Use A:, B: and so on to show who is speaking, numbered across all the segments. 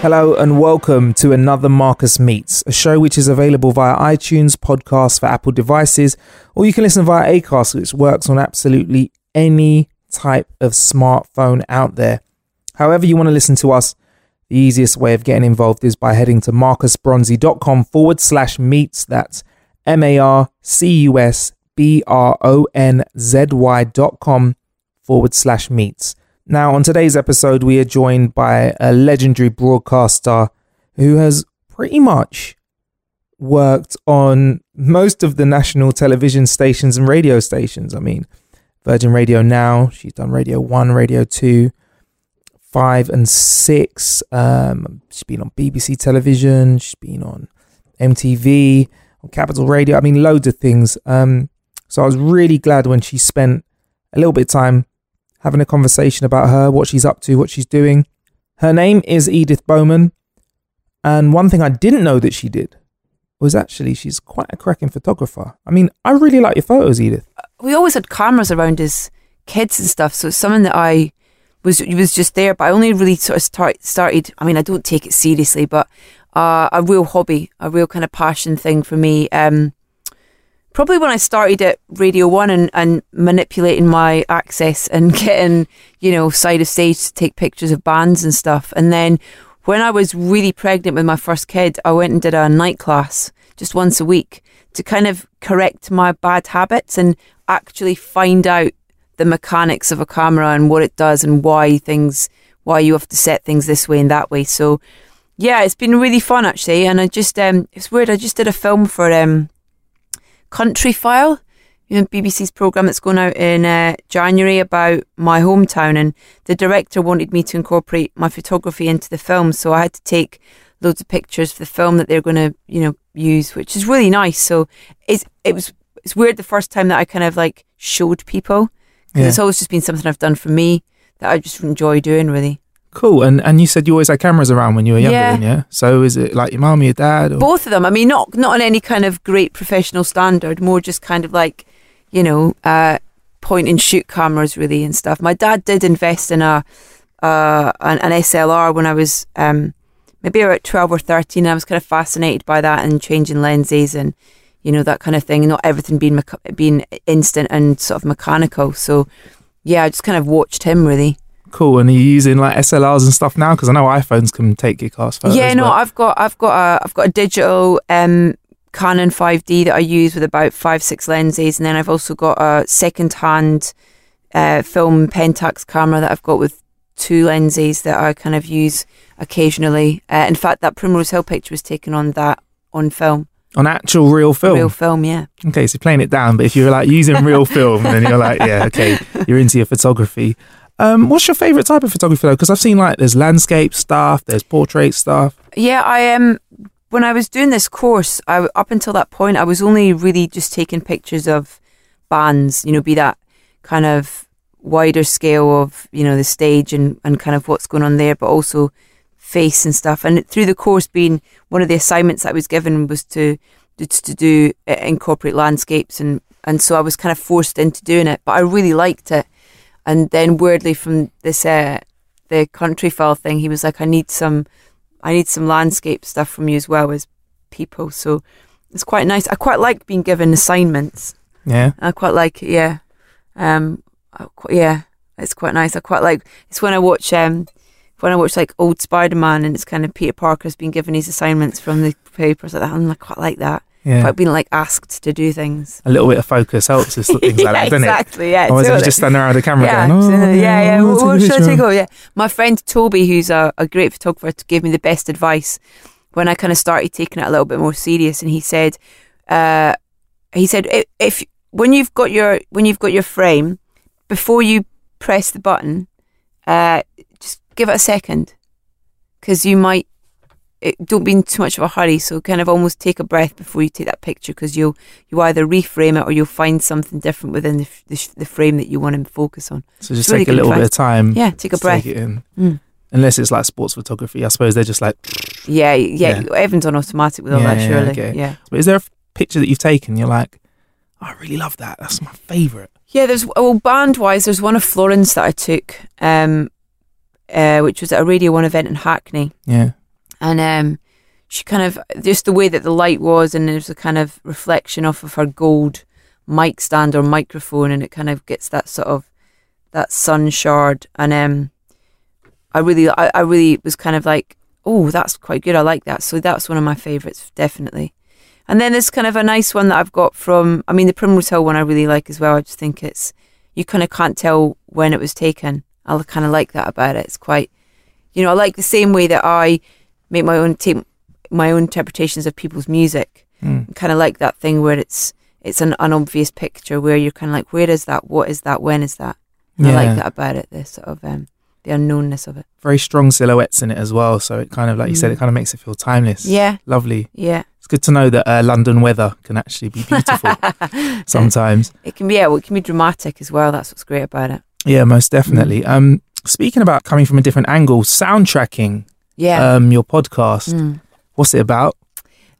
A: Hello and welcome to another Marcus Meets, a show which is available via iTunes, podcasts for Apple devices, or you can listen via Acast, which works on absolutely any type of smartphone out there. However, you want to listen to us, the easiest way of getting involved is by heading to marcusbronzy.com forward slash meets. That's M A R C U S B R O N Z Y dot com forward slash meets. Now, on today's episode, we are joined by a legendary broadcaster who has pretty much worked on most of the national television stations and radio stations. I mean, Virgin Radio Now, she's done Radio 1, Radio 2, 5 and 6. Um, she's been on BBC television, she's been on MTV, on Capital Radio. I mean, loads of things. Um, so I was really glad when she spent a little bit of time having a conversation about her, what she's up to, what she's doing. Her name is Edith Bowman. And one thing I didn't know that she did was actually she's quite a cracking photographer. I mean, I really like your photos, Edith.
B: We always had cameras around as kids and stuff, so it's something that I was was just there, but I only really sort of start, started. I mean, I don't take it seriously, but uh, a real hobby, a real kind of passion thing for me. Um, probably when I started at Radio One and, and manipulating my access and getting, you know, side of stage to take pictures of bands and stuff. And then when I was really pregnant with my first kid, I went and did a night class just once a week to kind of correct my bad habits and actually find out the mechanics of a camera and what it does and why things, why you have to set things this way and that way. So, yeah, it's been really fun actually. And I just, um, it's weird. I just did a film for, um, Countryfile, you know, BBC's program that's going out in uh, January about my hometown, and the director wanted me to incorporate my photography into the film, so I had to take loads of pictures for the film that they're going to, you know, use, which is really nice. So it's it was it's weird the first time that I kind of like showed people because
A: Yeah.
B: it's always just been something I've done for me that I just enjoy doing. Really,
A: Cool. And and you said you always had cameras around when you were younger,
B: Yeah.
A: then, yeah? So is it like your mum or your dad? Or?
B: both of them. I mean, not not on any kind of great professional standard, more just kind of like, you know, uh, point and shoot cameras really and stuff. My dad did invest in a uh, an, an SLR when I was um, maybe about twelve or thirteen. I was kind of fascinated by that and changing lenses and you know that kind of thing, not everything being mecha- being instant and sort of mechanical. So yeah, I just kind of watched him really.
A: Cool. And are you using like SLRs and stuff now? Because I know iPhones can take your class photos.
B: yeah, no,
A: but-
B: I've got I've got a I've got a digital um, Canon 5D that I use with about five six lenses, and then I've also got a second hand uh, film Pentax camera that I've got with two lenses that I kind of use occasionally. Uh, in fact, that Primrose Hill picture was taken on that on film,
A: on actual real film.
B: real film. Yeah,
A: Okay, so playing it down, but if you're like using real film, then you're like, yeah, okay, you're into your photography. Um, what's your favorite type of photography though? Because I've seen like there's landscape stuff, there's portrait stuff.
B: yeah. I am. Um, when I was doing this course, I up until that point, I was only really just taking pictures of bands. You know, be that kind of wider scale of you know the stage and and kind of what's going on there, but also face and stuff. And through the course, being one of the assignments I was given was to to, do uh, incorporate landscapes and and so I was kind of forced into doing it, but I really liked it. And then weirdly from this uh, the Countryfile thing, he was like, I need some I need some landscape stuff from you as well as people. So it's quite nice. I quite like being given assignments.
A: Yeah.
B: I quite like it, yeah. Um, I qu- yeah, it's quite nice. I quite like. It's when I watch um, when I watch like old Spider Man and it's kind of Peter Parker's been given his assignments from the papers like that. And I quite like that.
A: Yeah.
B: Being like asked to do things.
A: a little bit of focus helps with things like
B: yeah,
A: that, doesn't
B: exactly.
A: it?
B: Yeah,
A: Otherwise, I
B: totally.
A: just stand around the camera
B: yeah,
A: going, oh,
B: yeah, yeah. What, what should I take over? Yeah, my friend Toby, who's a, a great photographer, gave me the best advice when I kind of started taking it a little bit more serious. And he said, uh, he said if, if when you've got your when you've got your frame, before you press the button, uh, just give it a second, because you might. It, don't be in too much of a hurry, so kind of almost take a breath before you take that picture, because you'll you either reframe it or you'll find something different within the, the, the frame that you want to focus on.
A: So just
B: It's really
A: take a little bit of time.
B: Yeah, take a
A: to
B: breath.
A: Take it in.
B: Mm.
A: Unless it's like sports photography, I suppose they're just like.
B: Yeah, yeah,
A: Yeah.
B: Everyone's on automatic with all
A: Yeah,
B: that,
A: yeah,
B: surely.
A: okay.
B: Yeah.
A: But is there a picture that you've taken? You're like, "Oh, I really love that. That's my favourite.
B: Yeah, there's well band wise, there's one of Florence that I took, um, uh, which was at a Radio One event in Hackney,
A: Yeah.
B: And um, she kind of just the way that the light was, and there's a kind of reflection off of her gold mic stand or microphone, and it kind of gets that sort of that sun shard, and um, I really, I, I really was kind of like, oh, that's quite good. I like that. So that's one of my favourites, definitely. And then there's kind of a nice one that I've got from, I mean, the Primrose Hill one I really like as well. I just think it's, you kind of can't tell when it was taken. I kind of like that about it. It's quite, you know, I like the same way that I make my own, take my own interpretations of people's music.
A: Mm.
B: Kind of like that thing where it's, it's an unobvious picture where you're kind of like, where is that? What is that? When is that? And I like that about it, the sort of, um, the unknownness of it.
A: Very strong silhouettes in it as well. So it kind of, like you said,
B: Mm.
A: it kind of makes it feel timeless.
B: Yeah,
A: Lovely.
B: yeah.
A: It's good to know that uh, London weather can actually be beautiful sometimes.
B: It can be, yeah, well, it can be dramatic as well. That's what's great about it.
A: Yeah, most definitely. Um, speaking about coming from a different angle, soundtracking
B: Yeah.
A: um, your podcast.
B: Mm.
A: What's it about?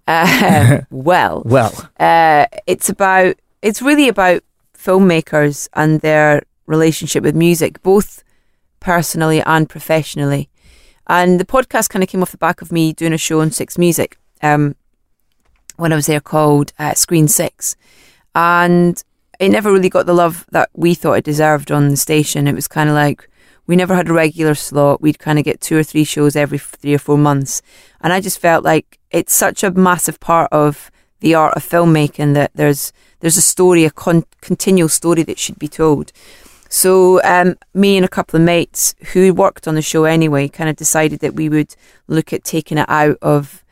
B: Uh, well,
A: Well,
B: uh, it's about it's really about filmmakers and their relationship with music, both personally and professionally. And the podcast kind of came off the back of me doing a show on Six Music um, when I was there called uh, Screen Six, and it never really got the love that we thought it deserved on the station. It was kind of like we never had a regular slot. We'd kind of get two or three shows every three or four months, and I just felt like it's such a massive part of the art of filmmaking that there's there's a story, a con- continual story that should be told. So um, me and a couple of mates who worked on the show anyway kind of decided that we would look at taking it out of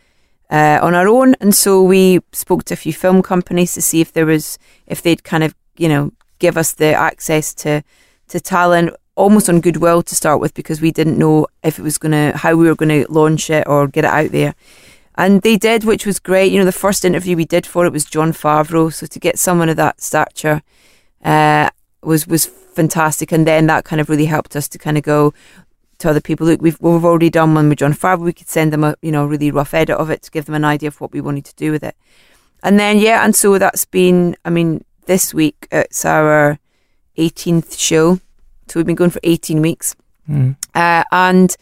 B: uh, on our own, and so we spoke to a few film companies to see if there was if they'd kind of you know give us the access to to talent almost on goodwill to start with because we didn't know if it was gonna how we were gonna launch it or get it out there. And they did, which was great. You know, the first interview we did for it was Jon Favreau. So to get someone of that stature uh, was was fantastic. And then that kind of really helped us to kind of go to other people. Look, we've we've already done one with Jon Favreau. We could send them a you know really rough edit of it to give them an idea of what we wanted to do with it. And then yeah, and so that's been. I mean, this week it's our 18th show. So we've been going for 18 weeks
A: mm,
B: uh, and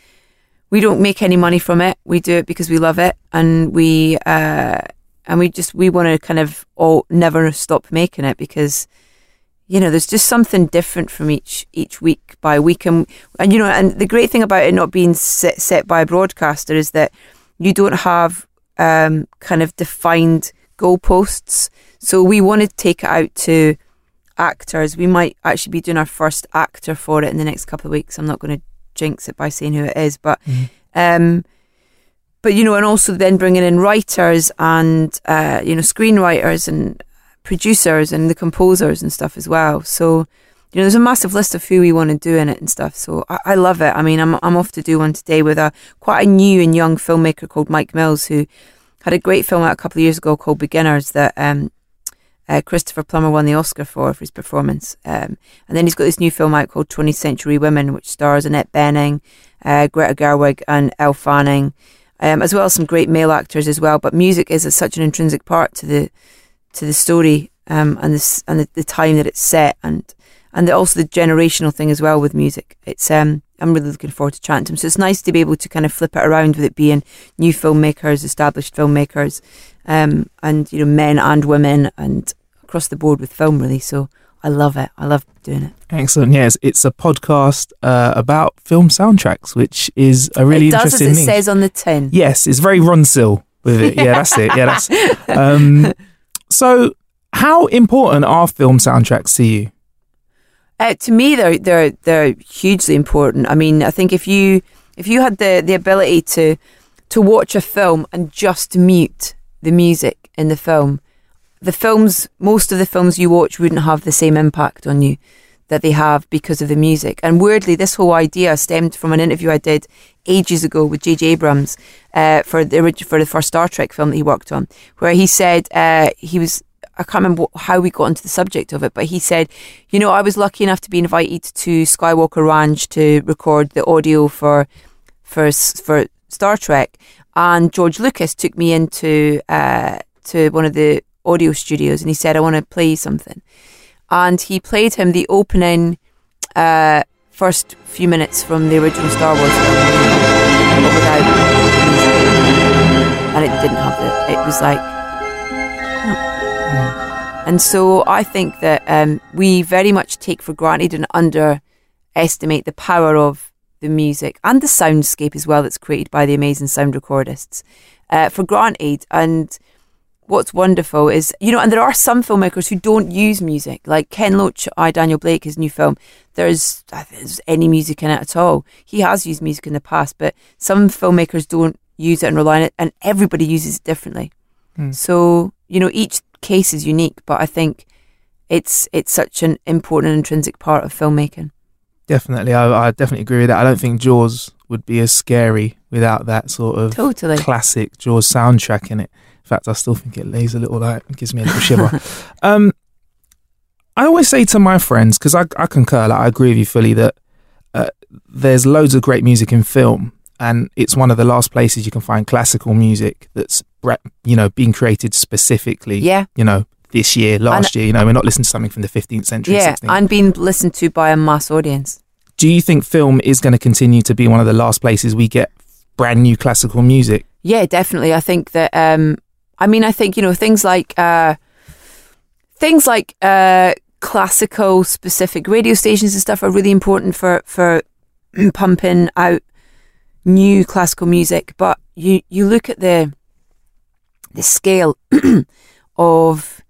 B: we don't make any money from it. We do it because we love it, and we uh, and we just we want to kind of all never stop making it because you know there's just something different from each each week by week, and and you know and the great thing about it not being set, set by a broadcaster is that you don't have um, kind of defined goalposts. So we want to take it out to actors. We might actually be doing our first actor for it in the next couple of weeks. I'm not going to jinx it by saying who it is, but
A: Mhm.
B: um, but you know, and also then bringing in writers and uh, you know screenwriters and producers and the composers and stuff as well. So you know, there's a massive list of who we want to do in it and stuff. So I, I love it. I mean, I'm I'm off to do one today with a quite a new and young filmmaker called Mike Mills who had a great film out a couple of years ago called Beginners that um uh, Christopher Plummer won the Oscar for for his performance. Um, and then he's got this new film out called 20th Century Women, which stars Annette Bening, uh, Greta Gerwig, and Elle Fanning, um, as well as some great male actors as well. But music is a, such an intrinsic part to the to the story um, and this and the, the, time that it's set, and and the, also the generational thing as well with music. It's um, I'm really looking forward to chatting to him. So it's nice to be able to kind of flip it around with it being new filmmakers, established filmmakers, um, and you know men and women and across the board with film really. So I love it. I love doing it.
A: Excellent. Yes, it's a podcast uh, about film soundtracks, which is a really
B: it does
A: interesting.
B: As it says on the tin.
A: Yes, it's very Ronseal with it. Yeah, that's it. Yeah, that's. Um, so, how important are film soundtracks to you?
B: Uh, to me, they're they're they're hugely important. I mean, I think if you if you had the the ability to to watch a film and just mute the music in the film, the films most of the films you watch wouldn't have the same impact on you that they have because of the music. And weirdly, this whole idea stemmed from an interview I did ages ago with J.J. Abrams uh, for the for the first Star Trek film that he worked on, where he said uh, he was I can't remember how we got into the subject of it, but he said, you know, I was lucky enough to be invited to Skywalker Ranch to record the audio for for for Star Trek, and George Lucas took me into uh, to one of the audio studios, and he said, I want to play something, and he played him the opening uh, first few minutes from the original Star Wars film, and it didn't have the. It was like. And so I think that um, we very much take for granted and underestimate the power of the music and the soundscape as well that's created by the amazing sound recordists uh, for granted. And what's wonderful is, you know, and there are some filmmakers who don't use music, like Ken Loach, I Daniel Blake, his new film. There's, there's any music in it at all. He has used music in the past, but some filmmakers don't use it and rely on it, and everybody uses it differently. Mm. So, you know, each case is unique, but I think it's it's such an important intrinsic part of filmmaking.
A: Definitely, I, I, definitely agree with that. I don't think Jaws would be as scary without that sort of
B: totally.
A: classic Jaws soundtrack in it. In fact, I still think it lays a little like gives me a little shiver. um, I always say to my friends because I, I concur, like I agree with you fully that uh, there's loads of great music in film, and it's one of the last places you can find classical music that's you know being created specifically
B: yeah.
A: you know this year last and, year. You know we're not listening to something from the 15th century
B: yeah 16th. and being listened to by a mass audience.
A: Do you think film is going to continue to be one of the last places we get brand new classical music?
B: Yeah definitely. I think that um i mean i think you know things like uh things like uh classical specific radio stations and stuff are really important for for pumping out new classical music, but you you look at the the scale of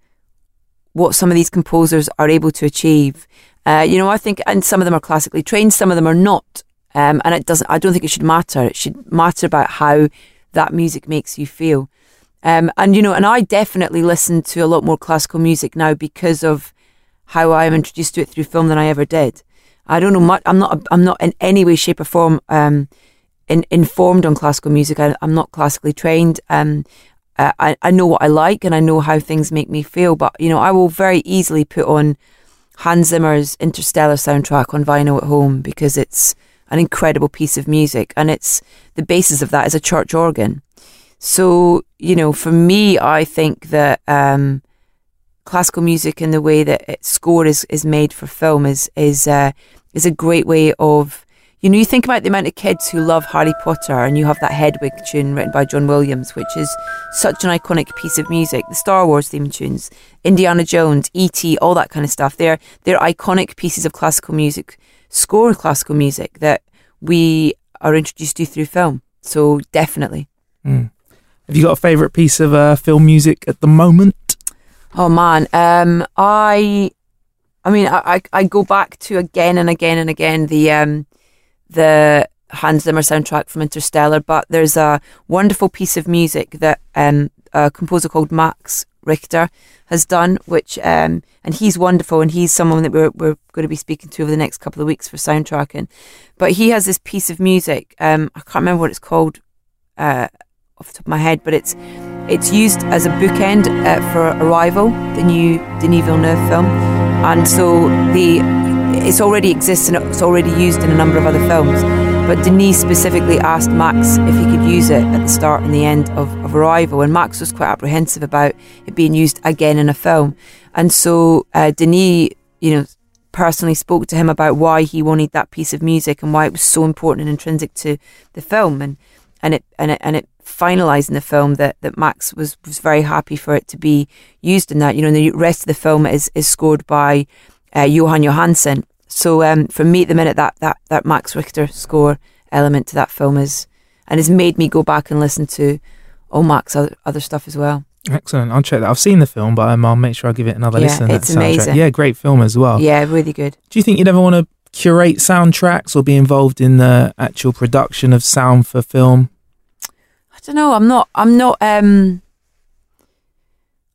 B: what some of these composers are able to achieve. Uh, you know, I think, and some of them are classically trained, some of them are not, um, and it doesn't. I don't think it should matter. It should matter about how that music makes you feel. Um, and you know, and I definitely listen to a lot more classical music now because of how I am introduced to it through film than I ever did. I don't know much. I'm not. I'm not in any way, shape, or form um, in, informed on classical music. I, am not classically trained. Um, uh, I, I know what I like and I know how things make me feel, but you know, I will very easily put on Hans Zimmer's Interstellar soundtrack on vinyl at home because it's an incredible piece of music and it's the basis of that is a church organ. So, you know, for me, I think that um, classical music and the way that its score is, is made for film is is uh, is a great way of you know, you think about the amount of kids who love Harry Potter, and you have that Hedwig tune written by John Williams, which is such an iconic piece of music. The Star Wars theme tunes, Indiana Jones, E.T., all that kind of stuff. They're they're iconic pieces of classical music, score classical music that we are introduced to through film. So definitely.
A: Mm. Have you got a favourite piece of uh, film music at the moment?
B: Oh man, um, I, I mean, I, I, I go back to again and again and again the um, the Hans Zimmer soundtrack from Interstellar, but there's a wonderful piece of music that um, a composer called Max Richter has done, which um, and he's wonderful, and he's someone that we're we're going to be speaking to over the next couple of weeks for soundtracking. But he has this piece of music. Um, I can't remember what it's called uh, off the top of my head, but it's it's used as a bookend uh, for Arrival, the new Denis Villeneuve film, and so the it's already exists and it's already used in a number of other films. But Denis specifically asked Max if he could use it at the start and the end of, of Arrival, and Max was quite apprehensive about it being used again in a film. And so uh, you know, personally spoke to him about why he wanted that piece of music and why it was so important and intrinsic to the film, and and it and it and it finalising the film that, that Max was was very happy for it to be used in that. You know, the rest of the film is is scored by uh, Jóhann Jóhannsson, so um, for me at the minute, that, that, that Max Richter score element to that film is, and has made me go back and listen to all Max other, other stuff as well.
A: Excellent. I'll check that. I've seen the film, but um, I'll make sure I give it another
B: Yeah,
A: listen.
B: it's amazing.
A: Yeah, great film as well.
B: Yeah, really good.
A: Do you think you'd ever want to curate soundtracks or be involved in the actual production of sound for film?
B: I don't know. I'm not. I'm not. Um,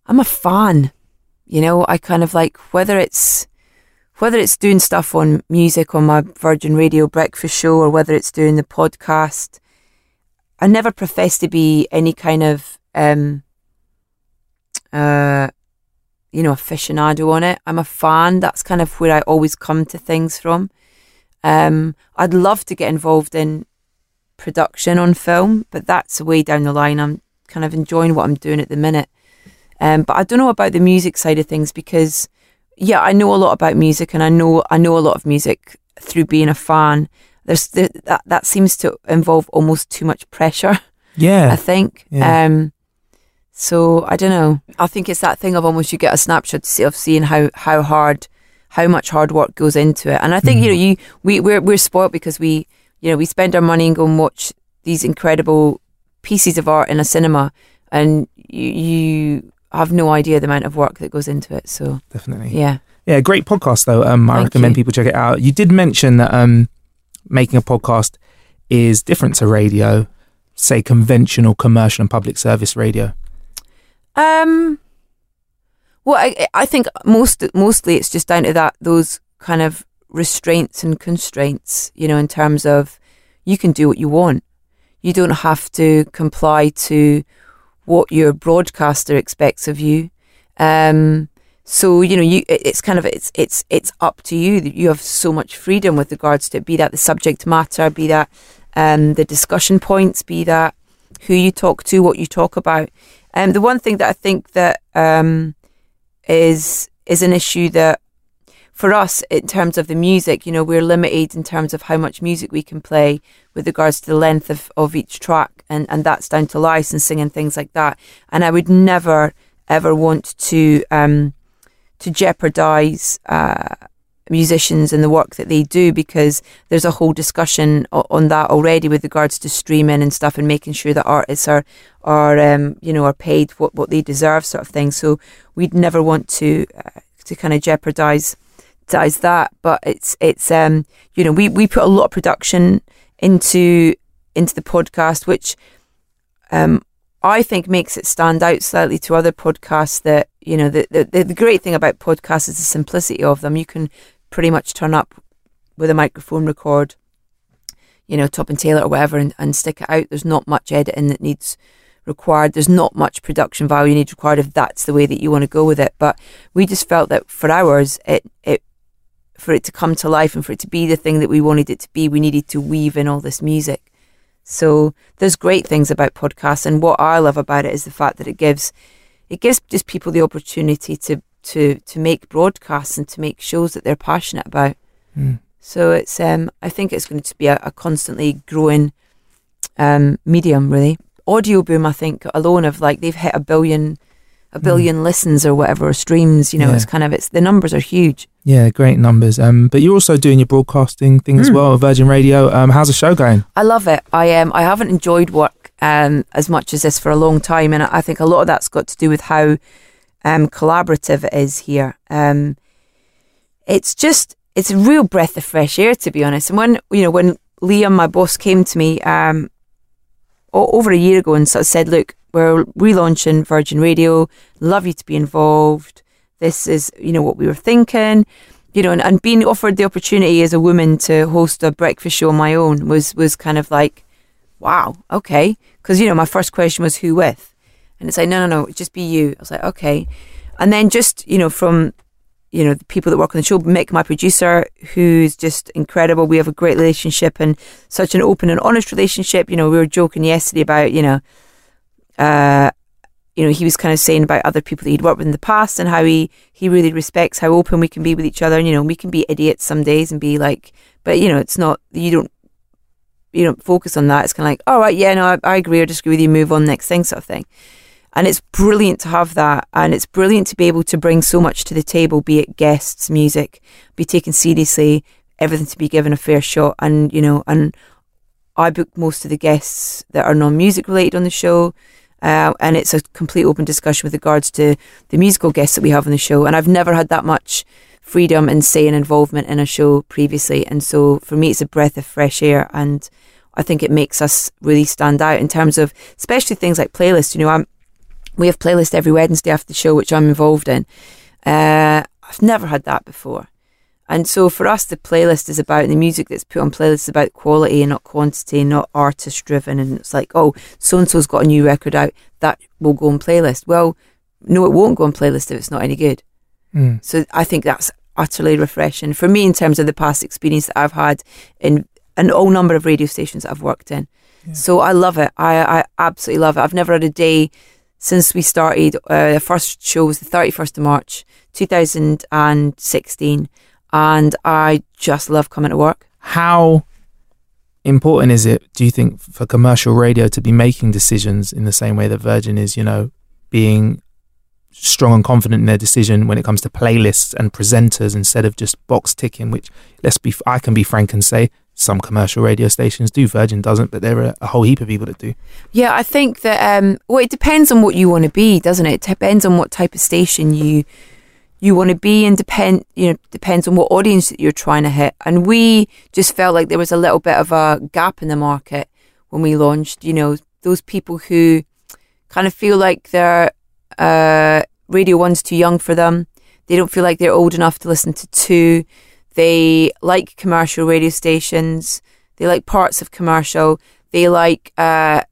B: I'm a fan. You know, I kind of like whether it's whether it's doing stuff on music on my Virgin Radio breakfast show or whether it's doing the podcast. I never profess to be any kind of um, uh, you know, aficionado on it. I'm a fan. That's kind of where I always come to things from. Um, I'd love to get involved in production on film, but that's way down the line. I'm kind of enjoying what I'm doing at the minute. Um, but I don't know about the music side of things because, yeah, I know a lot about music, and I know I know a lot of music through being a fan. There's the, that that seems to involve almost too much pressure.
A: Yeah.
B: I think.
A: Yeah.
B: Um, so I don't know. I think it's that thing of almost you get a snapshot of seeing how how hard, how much hard work goes into it. And I think you know you we we're we're spoiled because we you know we spend our money and go and watch these incredible pieces of art in a cinema, and you, you have no idea the amount of work that goes into it. So
A: Definitely.
B: yeah,
A: Yeah, great podcast though. Um, I
B: Thank
A: recommend
B: you.
A: people check it out. You did mention that um, making a podcast is different to radio, say conventional commercial and public service radio.
B: Um. Well, I I think most mostly it's just down to that those kind of restraints and constraints. You know, in terms of you can do what you want. You don't have to comply to what your broadcaster expects of you. Um. So you know, you it's kind of it's it's it's up to you. You have so much freedom with regards to be that the subject matter, be that um the discussion points, be that who you talk to, what you talk about. Um, the one thing that I think that um, is is an issue that for us in terms of the music, you know, we're limited in terms of how much music we can play with regards to the length of, of each track, and, and that's down to licensing and things like that. And I would never ever want to um, to jeopardize uh, musicians and the work that they do because there's a whole discussion on that already with regards to streaming and stuff and making sure that artists are are um, you know are paid what, what they deserve sort of thing so we'd never want to uh, to kind of jeopardize that but it's it's um you know we we put a lot of production into into the podcast which um I think makes it stand out slightly to other podcasts that you know the, the the great thing about podcasts is the simplicity of them. You can pretty much turn up with a microphone record you know top and tailor or whatever and, and stick it out. There's not much editing that needs required. There's not much production value needs required if that's the way that you want to go with it. But we just felt that for ours it it for it to come to life and for it to be the thing that we wanted it to be we needed to weave in all this music so there's great things about podcasts, and what I love about it is the fact that it gives it gives just people the opportunity to to to make broadcasts and to make shows that they're passionate about.
A: Mm.
B: So it's um I think it's going to be a, a constantly growing um medium really. Audioboom I think alone of like they've hit a billion a billion listens or whatever or streams, you know,
A: Yeah.
B: it's kind of it's the numbers are huge.
A: Yeah, great numbers. Um, but you're also doing your broadcasting thing as
B: Mm.
A: well, Virgin Radio. Um, how's the show going?
B: I love it. I um I haven't enjoyed work um as much as this for a long time, and I I think a lot of that's got to do with how um collaborative it is here. Um, it's just it's a real breath of fresh air to be honest. And when you know when Liam, my boss, came to me um over a year ago and sort of said, "Look, we're relaunching Virgin Radio. Love you to be involved. This is you know what we were thinking." you know, and, and being offered the opportunity as a woman to host a breakfast show on my own was was kind of like, wow, okay. Because you know, my first question was who with, And it's like, no, no, no, just be you. I was like, okay. And then just, you know, from, you know, the people that work on the show, Mick, my producer, who's just incredible. We have a great relationship and such an open and honest relationship. You know, we were joking yesterday about, you know, uh, you know, he was kind of saying about other people that he'd worked with in the past and how he, he really respects how open we can be with each other. And, you know, we can be idiots some days and be like, but, you know, it's not, you don't, you don't focus on that. It's kind of like, all right, yeah, no, I, I agree or disagree with you, move on, next thing sort of thing. And it's brilliant to have that. And it's brilliant to be able to bring so much to the table, be it guests, music, be taken seriously, everything to be given a fair shot. And, you know, and I book most of the guests that are non music related on the show. Uh, and it's a complete open discussion with regards to the musical guests that we have on the show. And I've never had that much freedom and say and involvement in a show previously. And so for me, it's a breath of fresh air. And I think it makes us really stand out in terms of, especially things like playlists. You know, I'm, we have playlist every Wednesday after the show, which I'm involved in. Uh, I've never had that before. And so for us, the playlist is about the music that's put on playlist is about quality and not quantity, not artist driven. And it's like, oh, so and so's got a new record out that will go on playlist. Well, no, it won't go on playlist if it's not any good.
A: Mm.
B: So I think that's utterly refreshing for me in terms of the past experience that I've had in an all number of radio stations that I've worked in.
A: Yeah.
B: So I love it. I, I absolutely love it. I've never had a day since we started. Uh, the first show was the 31st of March, 2016 and I just love coming to work.
A: How important is it, do you think, for commercial radio to be making decisions in the same way that Virgin is, you know, being strong and confident in their decision when it comes to playlists and presenters instead of just box ticking, which let's be, I can be frank and say some commercial radio stations do. Virgin doesn't, but there are a whole heap of people that do.
B: Yeah, I think that, um, well, it depends on what you want to be, doesn't it? It depends on what type of station you you want to be and depend you know depends on what audience that you're trying to hit. And we just felt like there was a little bit of a gap in the market when we launched you know those people who kind of feel like their uh, radio one's too young for them. They don't feel like they're old enough to listen to two. They like commercial radio stations. They like parts of commercial. They like uh,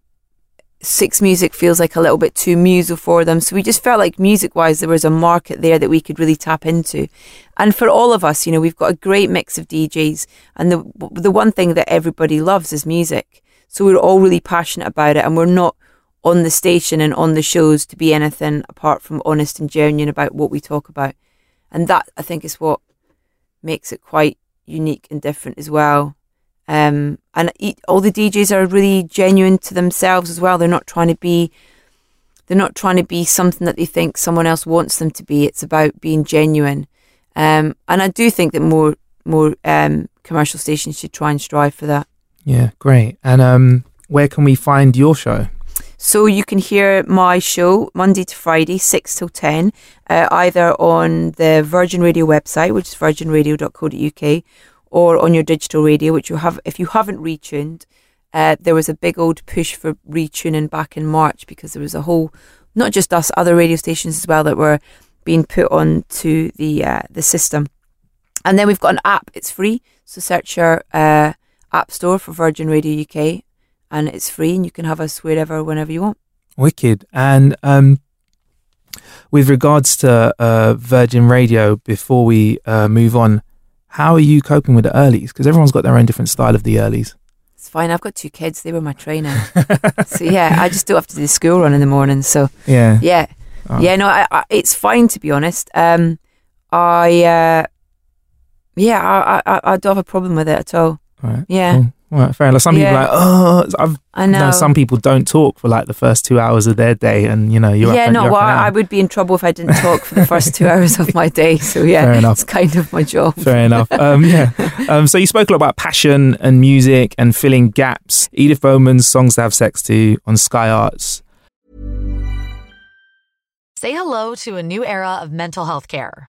B: six music feels like a little bit too musical for them. So we just felt like music wise, there was a market there that we could really tap into. And for all of us, you know, we've got a great mix of DJs. And the, the one thing that everybody loves is music. So we're all really passionate about it. And we're not on the station and on the shows to be anything apart from honest and genuine about what we talk about. And that, I think, is what makes it quite unique and different as well. Um, and all the DJs are really genuine to themselves as well. They're not trying to be, they're not trying to be something that they think someone else wants them to be. It's about being genuine. Um, and I do think that more more um, commercial stations should try and strive for that.
A: Yeah, great. And um, where can we find your show?
B: So you can hear my show Monday to Friday, 6 till 10, uh, either on the Virgin Radio website, which is virginradio.co.uk, or on your digital radio, which you have, if you haven't retuned, uh, there was a big old push for retuning back in March because there was a whole, not just us, other radio stations as well that were being put onto the uh, the system. And then we've got an app. It's free, so search your uh, app store for Virgin Radio UK, and it's free, and you can have us wherever, whenever you want.
A: Wicked. And um, with regards to uh, Virgin Radio, before we uh, move on, how are you coping with the earlies? Because everyone's got their own different style of the earlies.
B: It's fine. I've got two kids. They were my trainer. so yeah, I just do have to do the school run in the morning. So
A: yeah,
B: yeah, oh. yeah. No, I, I, it's fine to be honest. Um, I uh, yeah, I, I, I don't have a problem with it at all.
A: Right.
B: Yeah.
A: Cool. Right, fair enough. Some yeah. people are like, oh, I've,
B: I know.
A: know. Some people don't talk for like the first two hours of their day, and you know, you're
B: yeah,
A: up,
B: no. Well, I would be in trouble if I didn't talk for the first two hours of my day. So yeah,
A: fair enough.
B: it's kind of my job.
A: Fair enough. Um, yeah. Um, so you spoke a lot about passion and music and filling gaps. Edith Bowman's "Songs to Have Sex To" on Sky Arts.
C: Say hello to a new era of mental health care.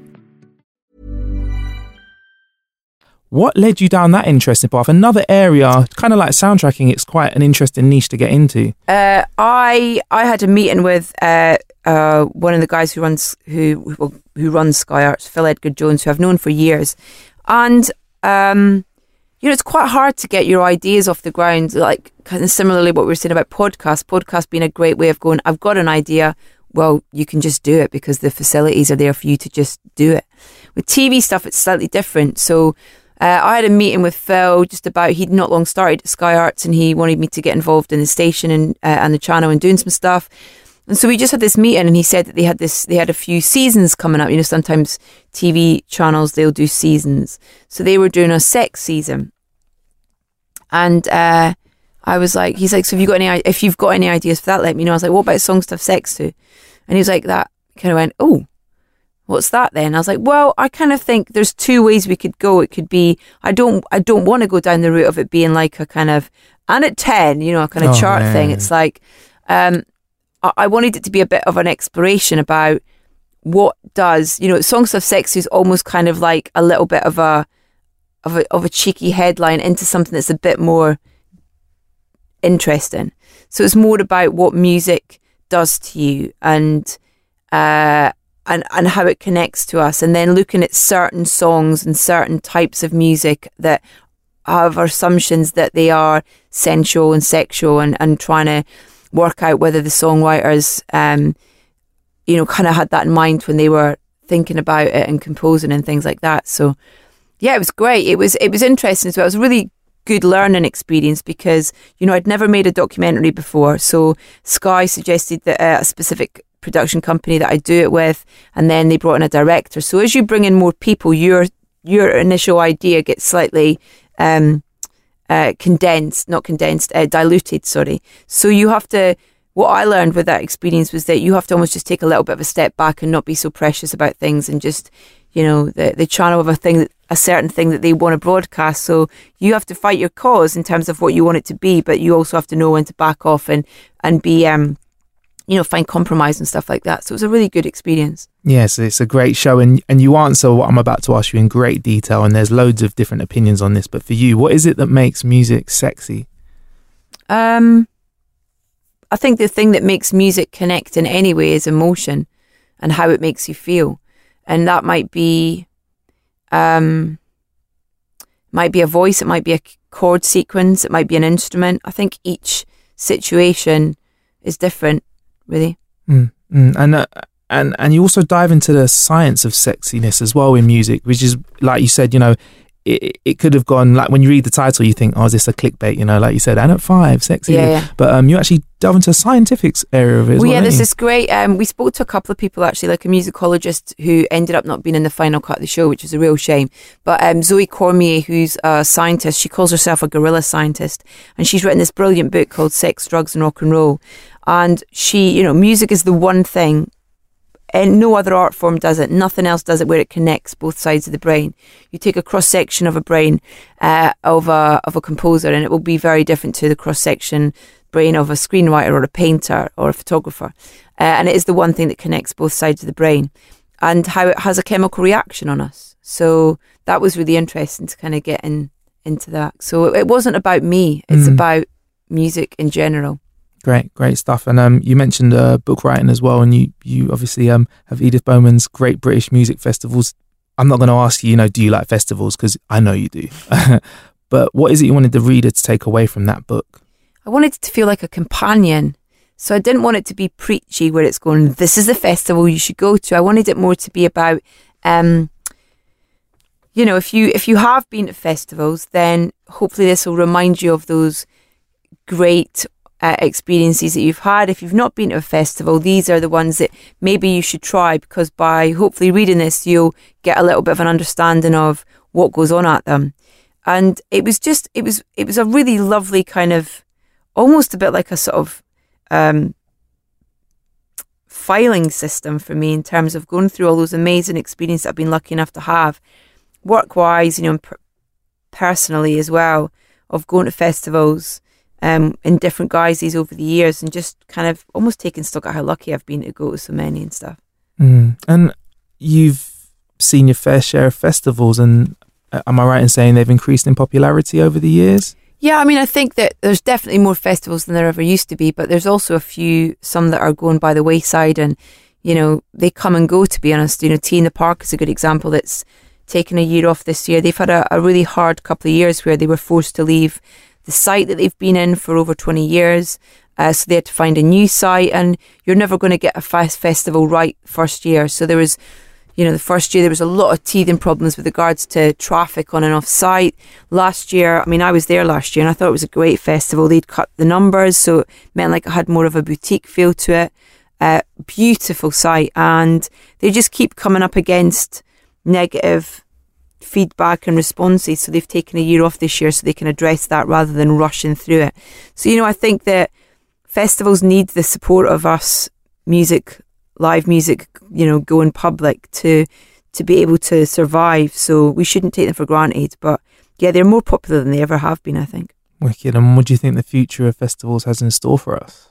A: What led you down that interesting path? Another area, kind of like soundtracking, it's quite an interesting niche to get into.
B: Uh, I I had a meeting with uh, uh, one of the guys who runs who who, runs Sky Arts, Phil Edgar Jones, who I've known for years, and um, you know it's quite hard to get your ideas off the ground. Like kind of similarly, what we were saying about podcasts, podcast being a great way of going. I've got an idea. Well, you can just do it because the facilities are there for you to just do it. With TV stuff, it's slightly different. So uh, I had a meeting with Phil just about he'd not long started Sky Arts and he wanted me to get involved in the station and uh, and the channel and doing some stuff. And so we just had this meeting and he said that they had this they had a few seasons coming up. You know, sometimes TV channels they'll do seasons. So they were doing a sex season. And uh, I was like, he's like, so have you got any if you've got any ideas for that, let me know. I was like, what about songs to have sex to? And he was like that kind of went, Oh, what's that then? I was like, well, I kind of think there's two ways we could go. It could be I don't I don't want to go down the route of it being like a kind of and at ten, you know, a kind of
A: Oh,
B: chart
A: man.
B: thing. It's like um I, I wanted it to be a bit of an exploration about what does you know, songs of sex is almost kind of like a little bit of a of a of a cheeky headline into something that's a bit more interesting. So it's more about what music does to you and uh and, and how it connects to us and then looking at certain songs and certain types of music that have our assumptions that they are sensual and sexual and, and trying to work out whether the songwriters um you know kind of had that in mind when they were thinking about it and composing and things like that. So yeah it was great. It was it was interesting as well. It was a really good learning experience because you know I'd never made a documentary before so Sky suggested that uh, a specific production company that I do it with and then they brought in a director so as you bring in more people your your initial idea gets slightly um uh, condensed, not condensed, uh, diluted, sorry. So you have to, what I learned with that experience was that you have to almost just take a little bit of a step back and not be so precious about things and just, you know, the, the channel of a thing, a certain thing that they want to broadcast. So you have to fight your cause in terms of what you want it to be, but you also have to know when to back off and, and be, um, you know, find compromise and stuff like that. So it was a really good experience.
A: Yes, it's a great show, and and you answer what I'm about to ask you in great detail. And there's loads of different opinions on this, but for you, what is it that makes music sexy?
B: Um, I think the thing that makes music connect in any way is emotion and how it makes you feel, and that might be, um, might be a voice, it might be a chord sequence, it might be an instrument. I think each situation is different, really.
A: Mm, mm. And uh, and and you also dive into the science of sexiness as well in music, which is like you said, you know, it, it could have gone like when you read the title, you think, oh, is this a clickbait? You know, like you said, and at five, sexy.
B: Yeah, yeah.
A: But um, you actually delve into a scientific area of it.
B: Well,
A: well,
B: yeah,
A: don't
B: there's
A: you?
B: this great. Um, we spoke to a couple of people actually, like a musicologist who ended up not being in the final cut of the show, which is a real shame. But um, Zoe Cormier, who's a scientist, she calls herself a guerrilla scientist, and she's written this brilliant book called Sex, Drugs, and Rock and Roll. And she, you know, music is the one thing and no other art form does it. Nothing else does it where it connects both sides of the brain. You take a cross section of a brain uh, of a of a composer, and it will be very different to the cross section brain of a screenwriter or a painter or a photographer. Uh, and it is the one thing that connects both sides of the brain, and how it has a chemical reaction on us. So that was really interesting to kind of get in into that. So it wasn't about me; it's
A: Mm.
B: about music in general.
A: Great, great stuff. And um, you mentioned uh, book writing as well, and you you obviously um have Edith Bowman's Great British Music Festivals. I'm not going to ask you, you know, do you like festivals? Because I know you do. but what is it you wanted the reader to take away from that book?
B: I wanted it to feel like a companion. So I didn't want it to be preachy where it's going, this is the festival you should go to. I wanted it more to be about um you know, if you if you have been to festivals, then hopefully this will remind you of those great uh, experiences that you've had. If you've not been to a festival, these are the ones that maybe you should try because by hopefully reading this, you'll get a little bit of an understanding of what goes on at them. And it was just, it was, it was a really lovely kind of, almost a bit like a sort of um, filing system for me in terms of going through all those amazing experiences I've been lucky enough to have, work wise, you know, and per- personally as well, of going to festivals um, in different guises over the years and just kind of almost taking stock at how lucky I've been to go to so many and stuff.
A: Mm. And you've seen your fair share of festivals, and uh, am I right in saying they've increased in popularity over the years?
B: Yeah, I mean, I think that there's definitely more festivals than there ever used to be, but there's also a few, some that are going by the wayside and, you know, they come and go, to be honest. You know, T in the Park is a good example that's taken a year off this year. They've had a, a really hard couple of years where they were forced to leave the site that they've been in for over 20 years. Uh, so they had to find a new site, and you're never going to get a fast festival right first year. So there was, you know, the first year there was a lot of teething problems with regards to traffic on and off site. Last year, I mean, I was there last year and I thought it was a great festival. They'd cut the numbers, so it meant like it had more of a boutique feel to it. Uh, beautiful site, and they just keep coming up against negative feedback and responses. So they've taken a year off this year so they can address that rather than rushing through it. So, you know, I think that festivals need the support of us music, live music, you know, going public to to be able to survive. So we shouldn't take them for granted. But yeah, they're more popular than they ever have been, I think.
A: Wicked. And what do you think the future of festivals has in store for us?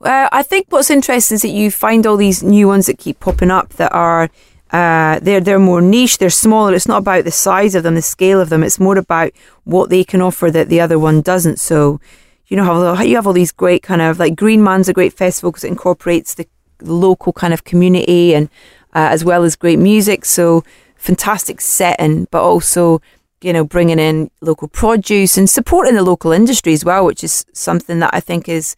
B: Uh, I think what's interesting is that you find all these new ones that keep popping up that are uh, they're they're more niche, they're smaller. It's not about the size of them, the scale of them. It's more about what they can offer that the other one doesn't. So, you know how you have all these great kind of like Green Man's a great festival because it incorporates the local kind of community and uh, as well as great music. So fantastic setting, but also you know bringing in local produce and supporting the local industry as well, which is something that I think is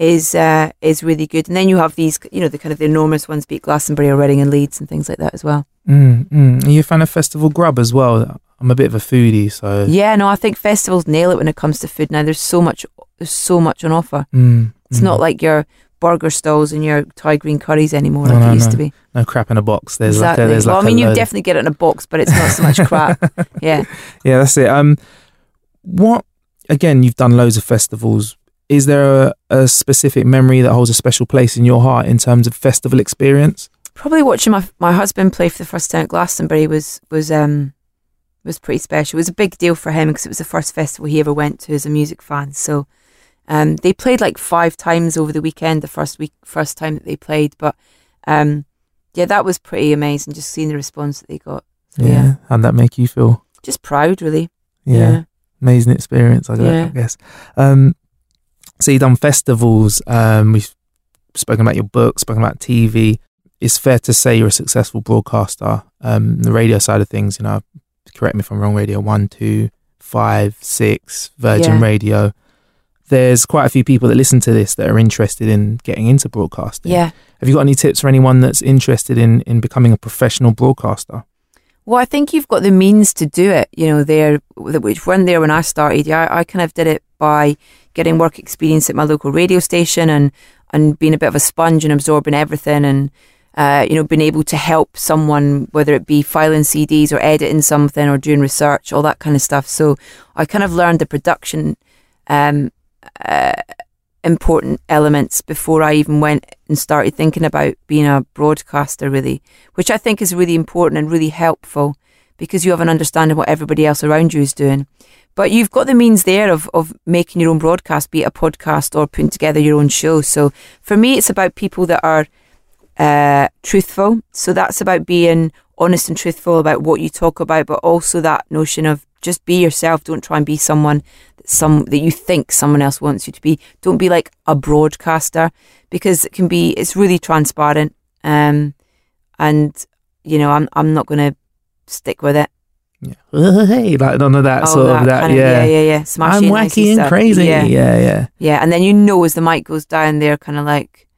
B: is uh, is really good. And then you have these, you know, the kind of the enormous ones, be it Glastonbury or Reading and Leeds and things like that as well.
A: Mm, mm. Are you a fan of festival grub as well? I'm a bit of a foodie, so
B: Yeah, no, I think festivals nail it when it comes to food. Now there's so much, there's so much on offer.
A: Mm,
B: It's
A: mm.
B: not like your burger stalls and your Thai green curries anymore
A: No,
B: like
A: no,
B: it used
A: no.
B: to be.
A: no crap in a box. There's
B: exactly.
A: like a, there's
B: well,
A: like
B: I mean, you definitely get it in a box, but it's not so much crap. Yeah.
A: Yeah, that's it. Um, what again? You've done loads of festivals. Is there a, a specific memory that holds a special place in your heart in terms of festival experience?
B: probably watching my my husband play for the first time at Glastonbury was was um was pretty special. It was a big deal for him because it was the first festival he ever went to as a music fan. So um they played like five times over the weekend. The first week first time that they played, but um yeah, that was pretty amazing. Just seeing the response that they got. So, yeah.
A: How'd that make you feel?
B: just proud, really.
A: Yeah, amazing experience. I, gu- I guess. Um, so you've done festivals. Um, we've spoken about your book, spoken about TV. It's fair to say you're a successful broadcaster. Um, the radio side of things, you know, correct me if I'm wrong. Radio one, two, five, six, Virgin
B: Yeah.
A: Radio. There's quite a few people that listen to this that are interested in getting into broadcasting.
B: Yeah.
A: Have you got any tips for anyone that's interested in in becoming a professional broadcaster?
B: Well, I think you've got the means to do it. You know, there, which weren't there when I started. Yeah, I, I kind of did it by getting work experience at my local radio station and and being a bit of a sponge and absorbing everything and uh, you know being able to help someone whether it be filing CDs or editing something or doing research, all that kind of stuff. So I kind of learned the production um, uh, important elements before I even went and started thinking about being a broadcaster, really, which I think is really important and really helpful because you have an understanding of what everybody else around you is doing. But you've got the means there of, of making your own broadcast, be it a podcast or putting together your own show. So for me, it's about people that are uh, truthful. So that's about being honest and truthful about what you talk about, but also that notion of just be yourself. Don't try and be someone that some that you think someone else wants you to be. Don't be like a broadcaster because it can be. It's really transparent. Um, and you know, I'm I'm not going to stick with it.
A: Yeah. Hey, like none of that
B: Oh,
A: sort of that.
B: kind
A: yeah.
B: yeah, yeah, yeah. Smashy
A: I'm wacky and crazy.
B: Yeah.
A: Yeah, yeah.
B: Yeah, and then you know as the mic goes down, they're kind of like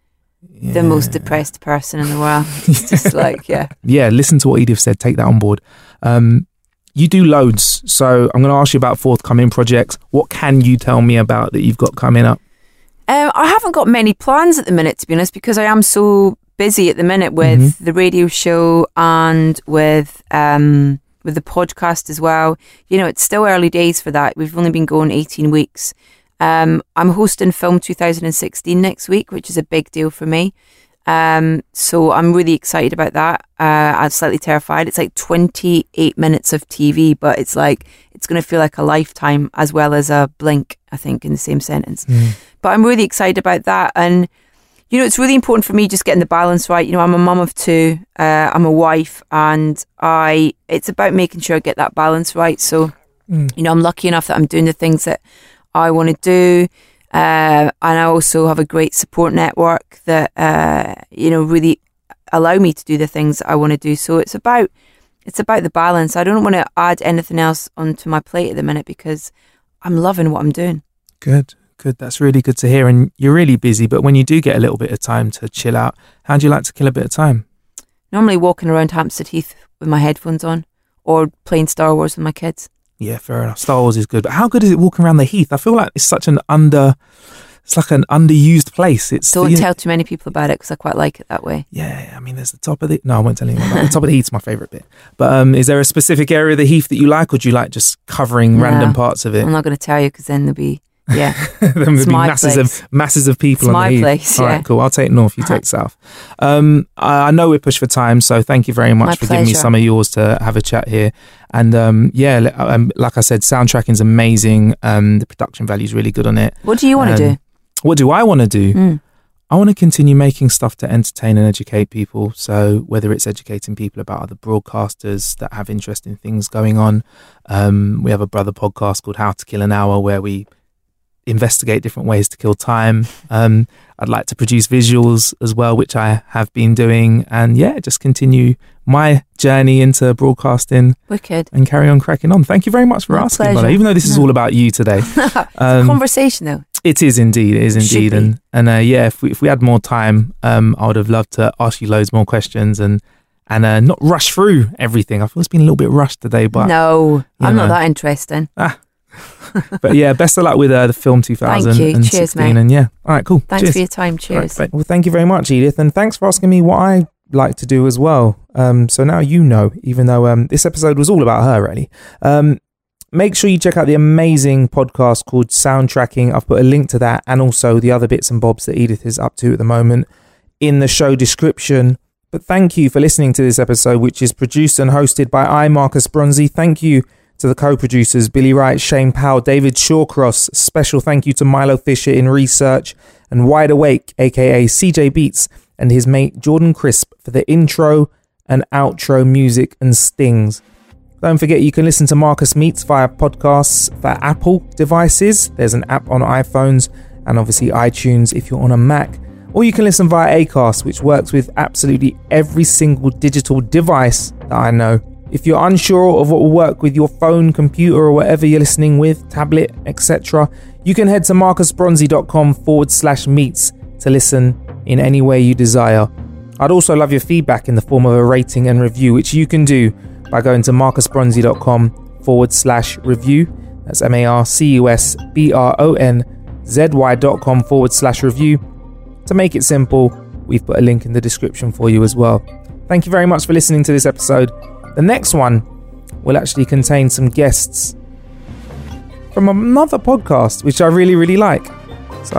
A: yeah.
B: the most depressed person in the world. It's just like, yeah.
A: yeah, listen to what Edith said. Take that on board. Um, you do loads, so I'm going to ask you about forthcoming projects. What can you tell me about that you've got coming up?
B: Um, I haven't got many plans at the minute, to be honest, because I am so busy at the minute with
A: Mm-hmm.
B: the radio show and with um, with the podcast as well. You know, it's still early days for that. We've only been going 18 weeks. Um, I'm hosting Film 2016 next week, which is a big deal for me. Um, so I'm really excited about that. Uh, I'm slightly terrified. It's like 28 minutes of TV, but it's like it's going to feel like a lifetime as well as a blink. I think in the same sentence. But I'm really excited about that, and you know, it's really important for me just getting the balance right. You know, I'm a mum of two. Uh, I'm a wife, and I. It's about making sure I get that balance right. So, you know, I'm lucky enough that I'm doing the things that I want to do. Uh, and I also have a great support network that, uh, you know, really allow me to do the things that I want to do. So it's about, it's about the balance. I don't want to add anything else onto my plate at the minute because I'm loving what I'm doing.
A: Good, good. That's really good to hear. And you're really busy, but when you do get a little bit of time to chill out, how do you like to kill a bit of time?
B: Normally walking around Hampstead Heath with my headphones on or playing Star Wars with my kids.
A: Yeah, fair enough. Star Wars is good, but how good is it walking around the Heath? I feel like it's such an under, it's like an underused place. It's
B: Don't
A: you-
B: tell too many people about it because I quite like it that way.
A: Yeah, I mean, there's the top of the. No, I won't tell anyone. About it. the top of the Heath's my favourite bit. But um, is there a specific area of the Heath that you like, or do you like just covering random parts of it?
B: I'm not going to tell you because then there'll be, yeah.
A: there'll
B: It's
A: be masses
B: place.
A: of masses of people
B: It's
A: on
B: my
A: the
B: place,
A: All
B: yeah.
A: right, cool. I'll take north. You take south. Um, I, I know we're pushed for time, so thank you very much
B: My
A: for giving me some of yours to have a chat here. And um, yeah, um, like I said, soundtracking's amazing. Um, the production value is really good on it.
B: What do you want to
A: Um,
B: do?
A: What do I want to do?
B: Mm.
A: I want to continue making stuff to entertain and educate people. So whether it's educating people about other broadcasters that have interesting things going on, um, we have a brother podcast called How to Kill an Hour where we investigate different ways to kill time. Um, I'd like to produce visuals as well, which I have been doing, and yeah, just continue my journey into broadcasting
B: Wicked.
A: and carry on cracking on. Thank you very much for
B: My
A: asking, brother. Even though this is all about you today,
B: it's
A: Um,
B: though.
A: it is indeed. It is indeed. And and uh, yeah, if we if we had more time, um, I would have loved to ask you loads more questions and and uh, not rush through everything. I feel it's been a little bit rushed today, but
B: no, I'm
A: know.
B: not that interesting.
A: But yeah, best of luck with uh, the film 2016.
B: Cheers, mate.
A: And yeah, all right, cool.
B: Thanks
A: Cheers.
B: for your time.
A: Right,
B: Cheers.
A: great. well, thank you very much, Edith, and thanks for asking me what I like to do as well. Um, so now you know, even though um, this episode was all about her, really. Um, make sure you check out the amazing podcast called Soundtracking. I've put a link to that and also the other bits and bobs that Edith is up to at the moment in the show description. But thank you for listening to this episode, which is produced and hosted by I, Marcus Bronzy. Thank you to the co-producers Billy Wright, Shane Powell, David Shawcross. Special thank you to Milo Fisher in research and Wide Awake, aka CJ Beats, and his mate Jordan Crisp for the intro and outro music and stings. Don't forget you can listen to Marcus Meets via podcasts for Apple devices. There's an app on iPhones and obviously iTunes if you're on a Mac. Or you can listen via Acast, which works with absolutely every single digital device that I know. If you're unsure of what will work with your phone, computer, or whatever you're listening with, tablet, etc., you can head to marcusbronzy.com forward slash meets to listen in any way you desire. I'd also love your feedback in the form of a rating and review, which you can do by going to marcusbronzy.com forward slash review. That's M A R C U S B R O N Z Y.com forward slash review. To make it simple, we've put a link in the description for you as well. Thank you very much for listening to this episode. The next one will actually contain some guests from another podcast, which I really, really like.
D: So-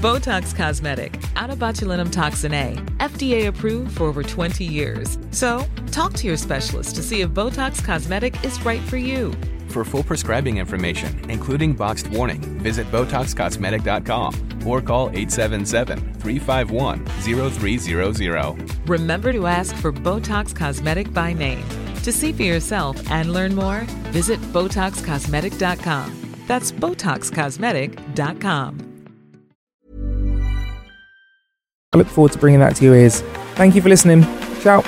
D: Botox Cosmetic, onabotulinumtoxinA, FDA approved for over 20 years. So, talk to your specialist to see if Botox Cosmetic is right for you.
E: For full prescribing information, including boxed warning, visit BotoxCosmetic.com or call 877-351-0300.
D: Remember to ask for Botox Cosmetic by name. To see for yourself and learn more, visit BotoxCosmetic.com. That's BotoxCosmetic.com.
A: I look forward to bringing that to your ears. Thank you for listening. Ciao.